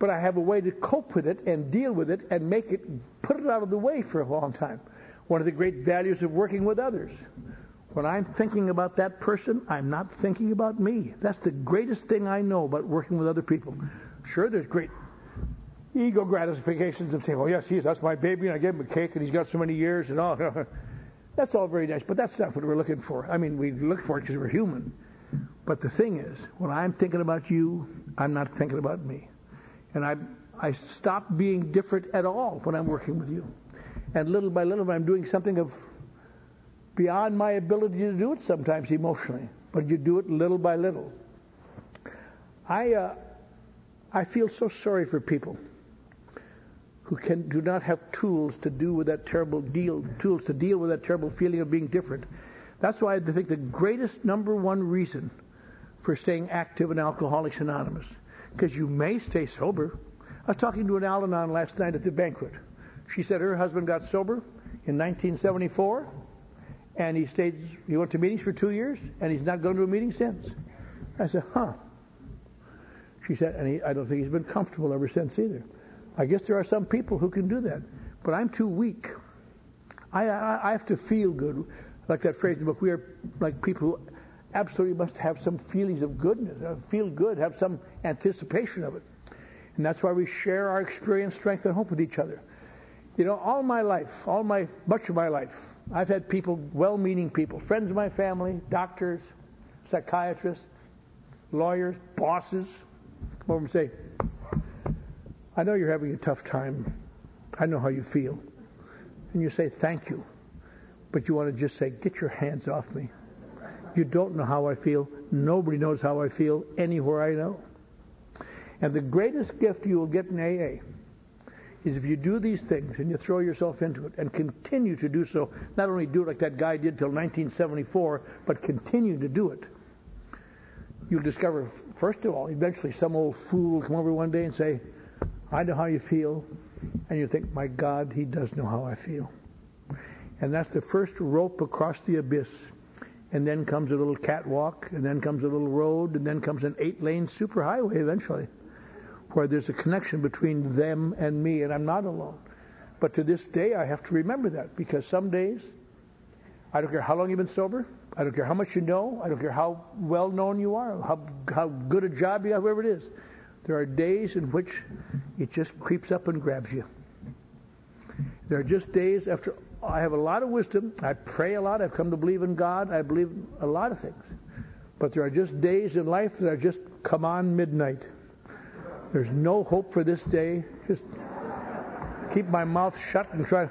But I have a way to cope with it and deal with it and make it, put it out of the way for a long time. One of the great values of working with others. When I'm thinking about that person, I'm not thinking about me. That's the greatest thing I know about working with other people. Sure, there's great ego gratifications of saying, "Oh yes, he's. That's my baby, and I gave him a cake, and he's got so many years, and all." that's all very nice, but that's not what we're looking for. I mean, we look for it because we're human. But the thing is, when I'm thinking about you, I'm not thinking about me, and I I stop being different at all when I'm working with you. And little by little, I'm doing something of beyond my ability to do it sometimes emotionally, but you do it little by little. I, uh, I feel so sorry for people who can do not have tools to do with that terrible deal, tools to deal with that terrible feeling of being different. That's why I think the greatest number one reason for staying active in Alcoholics Anonymous, because you may stay sober. I was talking to an Al-Anon last night at the banquet. She said her husband got sober in 1974 and he stayed. He went to meetings for two years, and he's not gone to a meeting since. I said, huh. She said, and he, I don't think he's been comfortable ever since either. I guess there are some people who can do that, but I'm too weak. I, I, I have to feel good, like that phrase in the book. We are like people who absolutely must have some feelings of goodness, uh, feel good, have some anticipation of it. And that's why we share our experience, strength, and hope with each other. You know, all my life, all my, much of my life, I've had people, well-meaning people, friends of my family, doctors, psychiatrists, lawyers, bosses, come over and say, I know you're having a tough time. I know how you feel. And you say, thank you. But you want to just say, get your hands off me. You don't know how I feel. Nobody knows how I feel anywhere I know. And the greatest gift you will get in AA is if you do these things and you throw yourself into it and continue to do so, not only do it like that guy did till 1974, but continue to do it, you'll discover, first of all, eventually some old fool will come over one day and say, I know how you feel. And you think, my God, he does know how I feel. And that's the first rope across the abyss. And then comes a little catwalk, and then comes a little road, and then comes an eight-lane superhighway eventually where there's a connection between them and me, and I'm not alone. But to this day, I have to remember that because some days, I don't care how long you've been sober, I don't care how much you know, I don't care how well known you are, how, how good a job you have, whoever it is. There are days in which it just creeps up and grabs you. There are just days after I have a lot of wisdom, I pray a lot, I've come to believe in God, I believe a lot of things. But there are just days in life that are just come on midnight. There's no hope for this day. Just keep my mouth shut and try.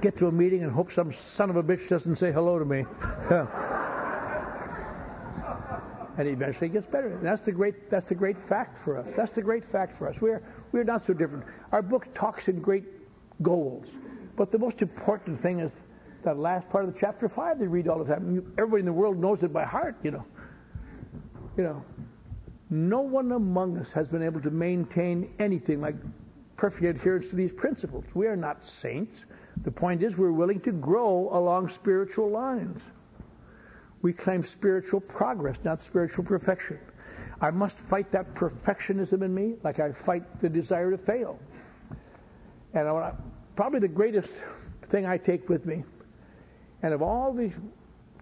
Get to a meeting and hope some son of a bitch doesn't say hello to me. and eventually gets better. And that's the great that's the great fact for us. That's the great fact for us. We're we're not so different. Our book talks in great goals. But the most important thing is that last part of the chapter five they read all the time. Everybody in the world knows it by heart, you know. You know, no one among us has been able to maintain anything like perfect adherence to these principles. We are not saints. The point is we're willing to grow along spiritual lines. We claim spiritual progress, not spiritual perfection. I must fight that perfectionism in me like I fight the desire to fail. And I, probably the greatest thing I take with me, and of all the,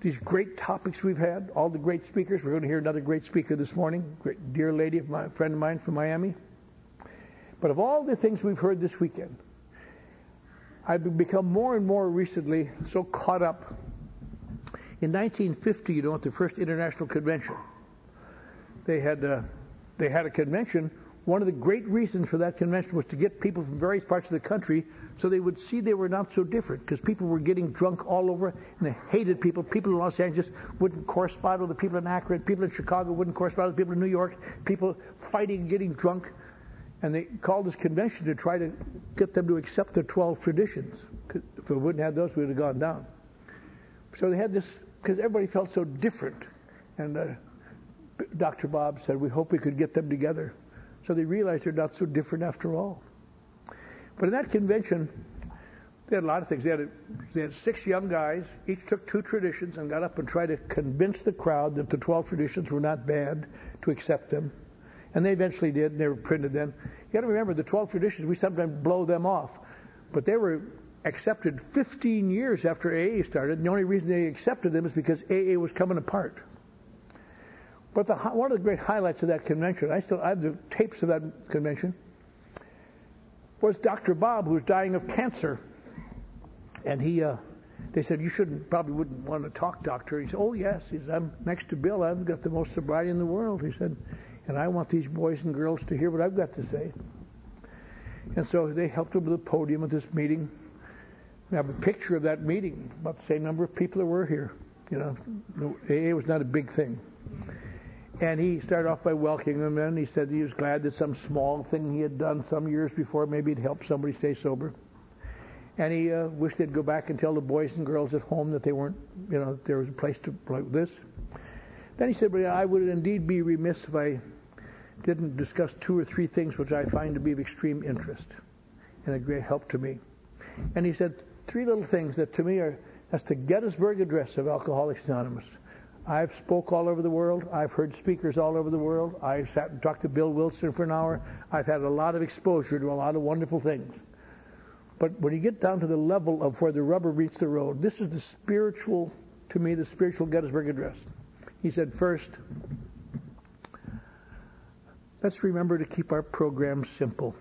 these great topics we've had, all the great speakers, we're going to hear another great speaker this morning, great dear lady, my friend of mine from Miami. But of all the things we've heard this weekend, I've become more and more recently so caught up. In 1950, you know, at the first international convention, they had uh, they had a convention. One of the great reasons for that convention was to get people from various parts of the country so they would see they were not so different because people were getting drunk all over and they hated people. People in Los Angeles wouldn't correspond with the people in Akron. People in Chicago wouldn't correspond with people in New York. People fighting and getting drunk. And they called this convention to try to get them to accept the 12 traditions. If we wouldn't have those, we would have gone down. So they had this, because everybody felt so different. And uh, Dr. Bob said, we hope we could get them together. So they realized they're not so different after all. But in that convention, they had a lot of things. They had, a, they had six young guys. Each took two traditions and got up and tried to convince the crowd that the 12 traditions were not bad to accept them. And they eventually did, and they were printed then. You got to remember, the 12 traditions, we sometimes blow them off. But they were accepted 15 years after AA started, and the only reason they accepted them is because AA was coming apart. But the, one of the great highlights of that convention, I still I have the tapes of that convention, was Dr. Bob, who was dying of cancer. And he, uh, they said, you shouldn't, probably wouldn't want to talk, doctor. He said, oh, yes. He said, I'm next to Bill. I've got the most sobriety in the world. He said, and I want these boys and girls to hear what I've got to say. And so they helped him to the podium at this meeting. We have a picture of that meeting, about the same number of people that were here. You know, AA was not a big thing. And he started off by welcoming them in. He said he was glad that some small thing he had done some years before maybe had helped somebody stay sober. And he uh, wished they'd go back and tell the boys and girls at home that they weren't, you know, there was a place to like this. Then he said, but I would indeed be remiss if I didn't discuss two or three things which I find to be of extreme interest and a great help to me. And he said three little things that to me are that's the Gettysburg Address of Alcoholics Anonymous. I've spoke all over the world. I've heard speakers all over the world. I've sat and talked to Bill Wilson for an hour. I've had a lot of exposure to a lot of wonderful things. But when you get down to the level of where the rubber meets the road, this is the spiritual, to me, the spiritual Gettysburg Address. He said, first, let's remember to keep our program simple.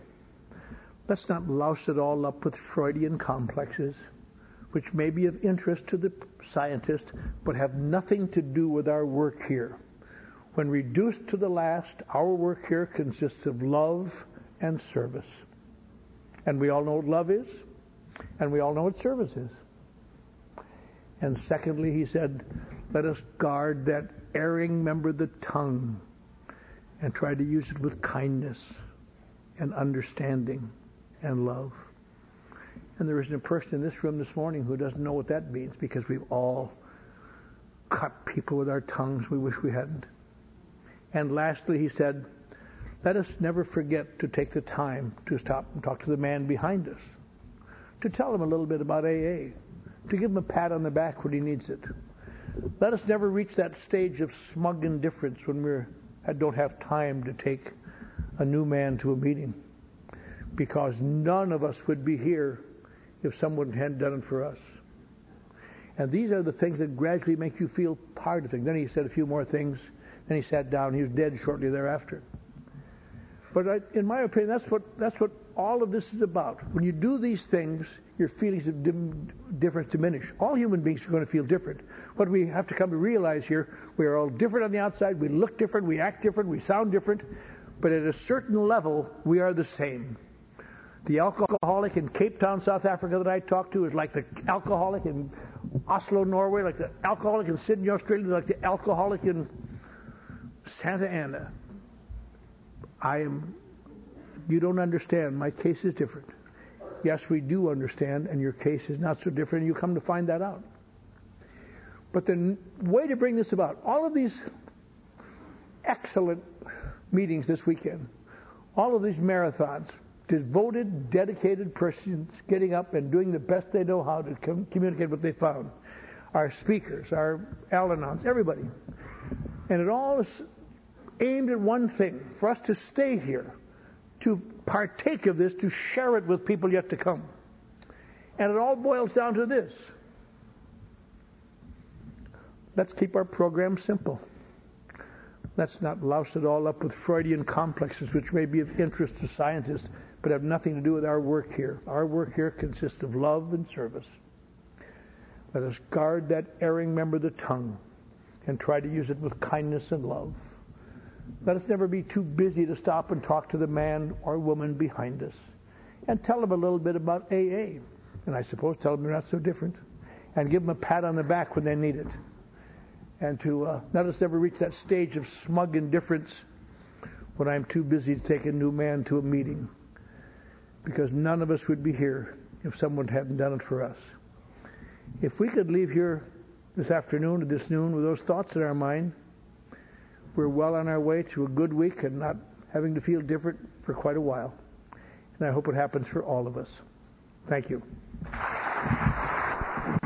Let's not louse it all up with Freudian complexes which may be of interest to the scientist, but have nothing to do with our work here. When reduced to the last, our work here consists of love and service. And we all know what love is, and we all know what service is. And secondly, he said, let us guard that erring member the tongue and try to use it with kindness and understanding and love. And there isn't a person in this room this morning who doesn't know what that means because we've all cut people with our tongues we wish we hadn't. And lastly, he said, let us never forget to take the time to stop and talk to the man behind us, to tell him a little bit about AA, to give him a pat on the back when he needs it. Let us never reach that stage of smug indifference when we don't have time to take a new man to a meeting, because none of us would be here if someone hadn't done it for us. And these are the things that gradually make you feel part of things. Then he said a few more things. Then he sat down. He was dead shortly thereafter. But I, in my opinion, that's what that's what all of this is about. When you do these things, your feelings of dim, difference diminish. All human beings are going to feel different. What we have to come to realize here, we are all different on the outside. We look different. We act different. We sound different. But at a certain level, we are the same. The alcoholic in Cape Town, South Africa that I talked to is like the alcoholic in Oslo, Norway, like the alcoholic in Sydney, Australia, like the alcoholic in Santa Ana. I am, you don't understand. My case is different. Yes, we do understand, and your case is not so different. and You come to find that out. But the way to bring this about, all of these excellent meetings this weekend, all of these marathons, devoted, dedicated persons getting up and doing the best they know how to com- communicate what they found. Our speakers, our Al-Anons, everybody. And it all is aimed at one thing, for us to stay here, to partake of this, to share it with people yet to come. And it all boils down to this. Let's keep our program simple. Let's not louse it all up with Freudian complexes, which may be of interest to scientists, but have nothing to do with our work here. Our work here consists of love and service. Let us guard that erring member of the tongue and try to use it with kindness and love. Let us never be too busy to stop and talk to the man or woman behind us and tell them a little bit about AA. And I suppose tell them they're not so different. And give them a pat on the back when they need it. And to uh, let us never reach that stage of smug indifference when I'm too busy to take a new man to a meeting because none of us would be here if someone hadn't done it for us. If we could leave here this afternoon or this noon with those thoughts in our mind, we're well on our way to a good week and not having to feel different for quite a while. And I hope it happens for all of us. Thank you.